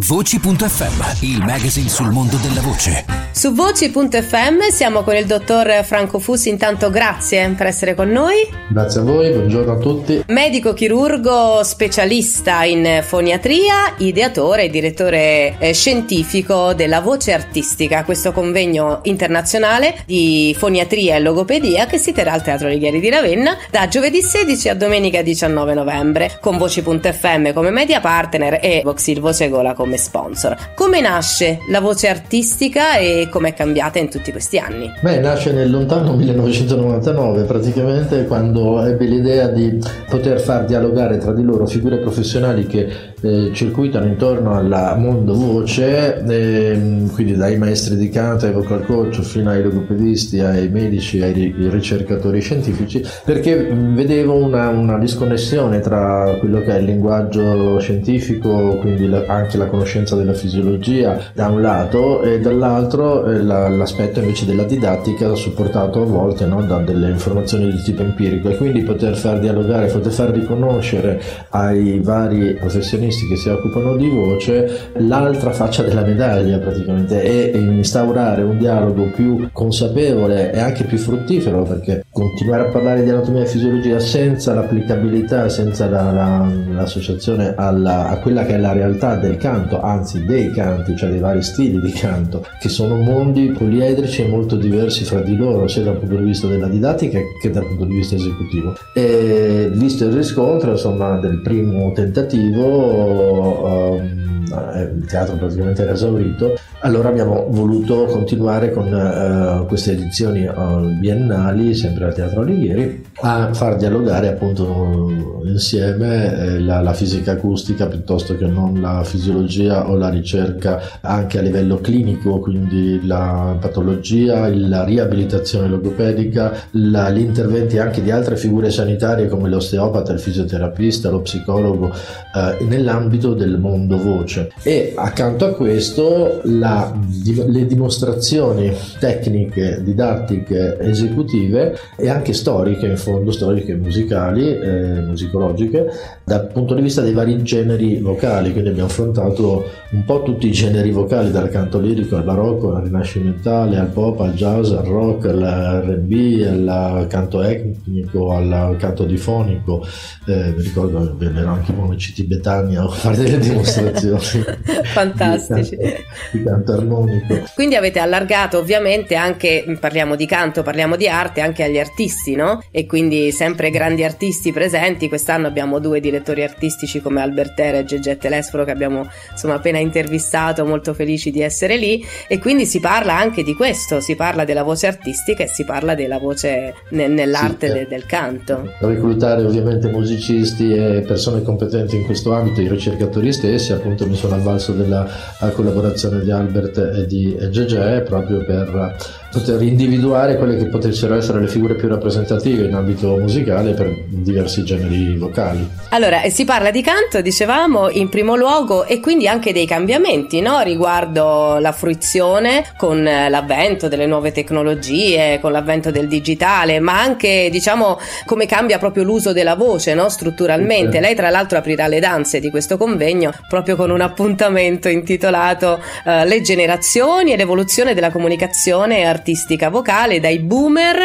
Voci.fm, il magazine sul mondo della voce. Su Voci.fm siamo con il dottor Franco Fussi, intanto grazie per essere con noi. Grazie a voi, buongiorno a tutti. Medico chirurgo specialista in foniatria, ideatore e direttore eh, scientifico della Voce Artistica, questo convegno internazionale di foniatria e logopedia che si terrà al Teatro Righieri di Ravenna da giovedì 16 a domenica 19 novembre con Voci.fm come media partner e Voxil Voce Gola come sponsor. Come nasce la voce artistica e come è cambiata in tutti questi anni? Beh, nasce nel lontano 1999, praticamente quando ebbe l'idea di poter far dialogare tra di loro figure professionali che eh, circuitano intorno al mondo voce, eh, quindi dai maestri di canto ai vocal coach fino ai logopedisti, ai medici, ai ricercatori scientifici, perché vedevo una, una disconnessione tra quello che è il linguaggio scientifico, quindi la, anche la conoscenza della fisiologia da un lato e dall'altro eh, la, l'aspetto invece della didattica supportato a volte no, da delle informazioni di tipo empirico. E quindi poter far dialogare, poter far riconoscere ai vari professionisti che si occupano di voce l'altra faccia della medaglia praticamente e instaurare un dialogo più consapevole e anche più fruttifero perché continuare a parlare di anatomia e fisiologia senza l'applicabilità, senza la, la, l'associazione alla, a quella che è la realtà del canto canto, anzi dei canti, cioè dei vari stili di canto, che sono mondi poliedrici e molto diversi fra di loro, sia dal punto di vista della didattica che dal punto di vista esecutivo. E visto il riscontro insomma, del primo tentativo, um, il teatro praticamente era esaurito, allora abbiamo voluto continuare con uh, queste edizioni uh, biennali, sempre al Teatro Alighieri, a far dialogare appunto insieme eh, la, la, fisica acustica piuttosto che non la fisiologia o la ricerca anche a livello clinico, quindi la patologia, la riabilitazione logopedica, la, gli interventi anche di altre figure sanitarie come l'osteopata, il fisioterapista, lo psicologo eh, nell'ambito del mondo voce. E accanto a questo la, le dimostrazioni tecniche, didattiche, esecutive e anche storiche in fondo, storiche musicali, eh, musicologiche, dal punto di vista dei vari generi vocali, quindi abbiamo affrontato un po' tutti i generi vocali, dal canto lirico al barocco, al rinascimentale, al pop, al jazz, al rock, all'R&B, al canto etnico, al canto difonico, eh, mi ricordo vennero anche i monaci tibetani a fare delle dimostrazioni. Fantastici. Di canto, di canto armonico. Quindi avete allargato ovviamente anche, parliamo di canto, parliamo di arte, anche agli artisti, no? E quindi sempre grandi artisti presenti, quest'anno abbiamo due direttori artistici come Albertera e Gegge Telesforo che abbiamo insomma appena intervistato, molto felici di essere lì e quindi si parla anche di questo, si parla della voce artistica e si parla della voce ne- nell'arte sì, de- del canto. Reclutare ovviamente musicisti e persone competenti in questo ambito, i ricercatori stessi, appunto mi sono avvalso della collaborazione di Albert e di Gegge proprio per poter individuare quelle che potessero essere le figure più rappresentative in ambito musicale per diversi generi vocali. Allora, si parla di canto, dicevamo, in primo luogo e quindi anche dei cambiamenti no? riguardo la fruizione con l'avvento delle nuove tecnologie, con l'avvento del digitale, ma anche diciamo come cambia proprio l'uso della voce no? strutturalmente. Lei tra l'altro aprirà le danze di questo convegno proprio con un appuntamento intitolato uh, Le generazioni e l'evoluzione della comunicazione artistica artistica vocale dai boomer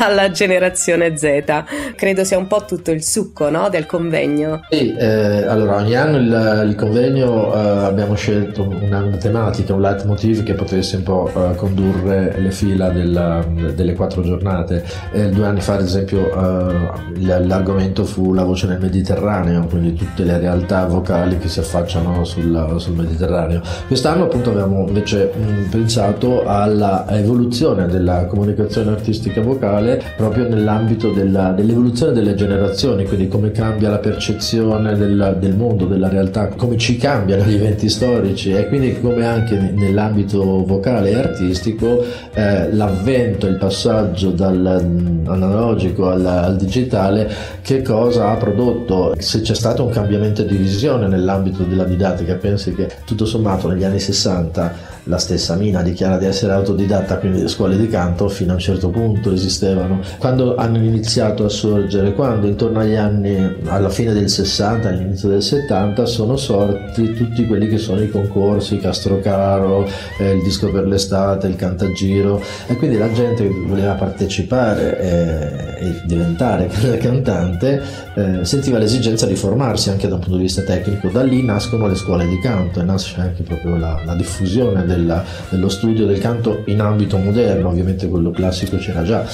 alla generazione Z. Credo sia un po' tutto il succo no, del convegno. Sì, eh, allora ogni anno il, il convegno eh, abbiamo scelto una, tematica, un leitmotiv che potesse un po' eh, condurre le fila della, delle quattro giornate. due anni fa ad esempio eh, l'argomento fu la voce nel Mediterraneo, quindi tutte le realtà vocali che si affacciano sul, sul Mediterraneo. Quest'anno appunto abbiamo invece mh, pensato alla evoluzione l'evoluzione della comunicazione artistica vocale proprio nell'ambito della, dell'evoluzione delle generazioni, quindi come cambia la percezione del, del mondo, della realtà, come ci cambiano gli eventi storici e quindi come anche nell'ambito vocale e artistico eh, l'avvento, il passaggio dall'analogico al, al digitale che cosa ha prodotto, se c'è stato un cambiamento di visione nell'ambito della didattica, pensi che tutto sommato negli anni 60 la stessa Mina dichiara di essere autodidatta, quindi le scuole di canto fino a un certo punto esistevano. Quando hanno iniziato a sorgere? Quando intorno agli anni, alla fine del 60, all'inizio del 70, sono sorti tutti quelli che sono i concorsi, Castrocaro, eh, il disco per l'estate, il cantagiro e quindi la gente che voleva partecipare e, e diventare cantante eh, sentiva l'esigenza di formarsi anche da un punto di vista tecnico. Da lì nascono le scuole di canto e nasce anche proprio la, la diffusione della, dello studio del canto in ambito moderno, ovviamente quello classico c'era già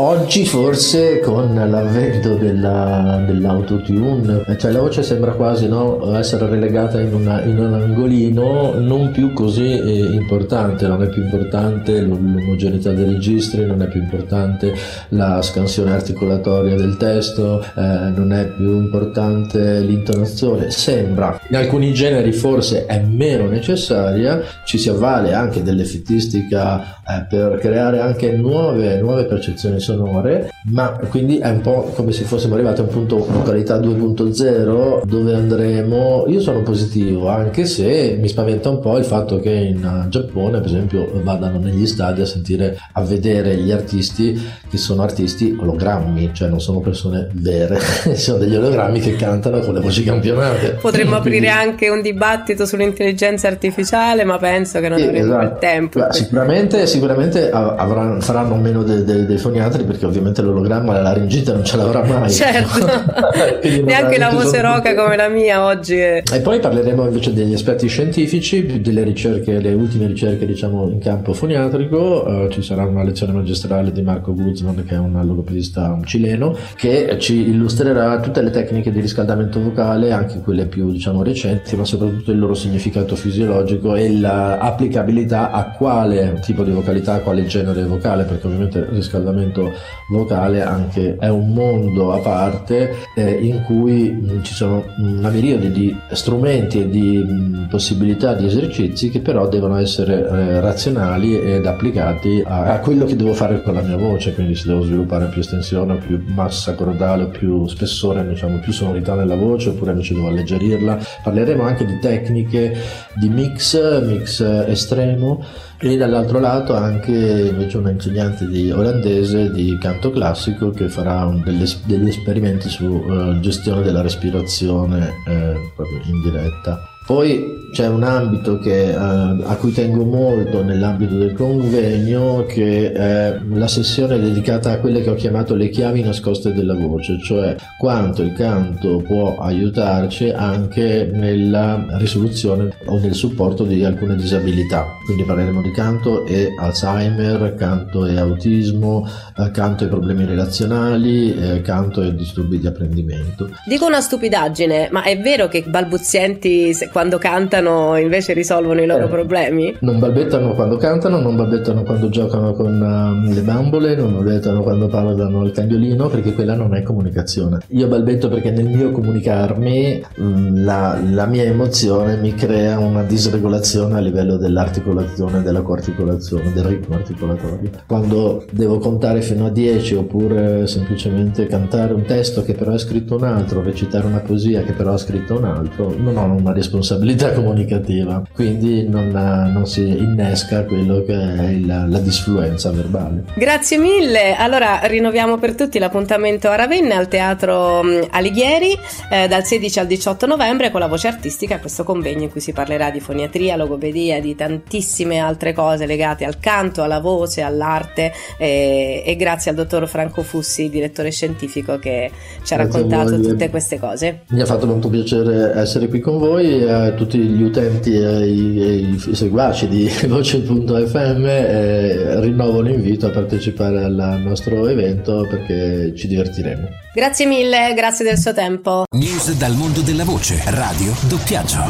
Oggi forse con l'avvento della, dell'autotune, cioè la voce sembra quasi no, essere relegata in, una, in, un angolino non più così eh, importante, non è più importante l'omogeneità dei registri, non è più importante la scansione articolatoria del testo, eh, non è più importante l'intonazione, sembra. In alcuni generi forse è meno necessaria, ci si avvale anche dell'effettistica eh, per creare anche nuove, nuove percezioni sonore, ma quindi è un po' come se fossimo arrivati a un punto località 2.0 dove andremo. Io sono positivo, anche se mi spaventa un po' il fatto che in Giappone, per esempio, vadano negli stadi a sentire, a vedere gli artisti che sono artisti ologrammi, cioè non sono persone vere, sono degli ologrammi che cantano con le voci campionate. Potremmo aprire anche un dibattito sull'intelligenza artificiale, ma penso che non avremo esatto. il tempo. Sicuramente, sicuramente avranno, faranno meno dei, dei, dei foniatri altri perché ovviamente l'ologramma la laringite non ce l'avrà mai. Certo, neanche la voce roca come la mia oggi. È... E poi parleremo invece degli aspetti scientifici, delle ricerche, le ultime ricerche diciamo in campo foniatrico. Uh, ci sarà una lezione magistrale di Marco Guzman che è un logopedista cileno che ci illustrerà tutte le tecniche di riscaldamento vocale, anche quelle più diciamo recenti, ma soprattutto il loro significato fisiologico e l'applicabilità a quale tipo di vocalità, a quale genere vocale, perché ovviamente il riscaldamento vocale anche è un mondo a parte eh, in cui mh, mm, ci sono una miriade di strumenti e di mh, mm, possibilità di esercizi che però devono essere eh, razionali ed applicati a, a, quello che devo fare con la mia voce, quindi se devo sviluppare più estensione, più massa cordale, più spessore, diciamo più sonorità nella voce oppure invece devo alleggerirla. Parleremo anche di tecniche di mix, mix estremo e dall'altro lato anche invece una insegnante di olandese di canto classico che farà delle, degli esperimenti su uh, gestione della respirazione uh, proprio in diretta poi c'è un ambito che, uh, a cui tengo molto nell'ambito del convegno che è la sessione dedicata a quelle che ho chiamato le chiavi nascoste della voce, cioè quanto il canto può aiutarci anche nella risoluzione o nel supporto di alcune disabilità. Quindi parleremo di canto e Alzheimer, canto e autismo, uh, canto e problemi relazionali, uh, canto e disturbi di apprendimento. Dico una stupidaggine, ma è vero che balbuzienti quando cantano invece risolvono i loro eh, problemi? Non balbettano quando cantano, non balbettano quando giocano con uh, le bambole, non balbettano quando parlano il cagnolino perché quella non è comunicazione. Io balbetto perché nel mio comunicarmi mm, la, la, mia emozione mi crea una disregolazione a livello dell'articolazione, della coarticolazione, del ritmo articolatorio. Quando devo contare fino a 10 oppure semplicemente cantare un testo che però è scritto un altro, recitare una poesia che però ha scritto un altro, non ho una responsabilità responsabilità comunicativa, quindi non, non si innesca quello che è il, la disfluenza verbale. Grazie mille, allora rinnoviamo per tutti l'appuntamento a Ravenna al Teatro mm, Alighieri eh, dal 16 al 18 novembre con la voce artistica, questo convegno in cui si parlerà di foniatria, logopedia, di tantissime altre cose legate al canto, alla voce, all'arte eh, e grazie al dottor Franco Fussi, direttore scientifico che ci ha grazie raccontato tutte queste cose. Mi ha fatto molto piacere essere qui con voi a tutti gli utenti e i, e i seguaci di Voce.fm eh, rinnovo l'invito a partecipare al nostro evento perché ci divertiremo. Grazie mille, grazie del suo tempo. News dal mondo della voce, radio, doppiaggio.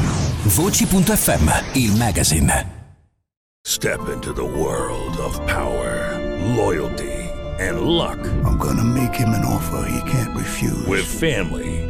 Voci.fm, il magazine. Step into the world of power, loyalty, and luck. I'm gonna make him an offer he can't refuse. With family,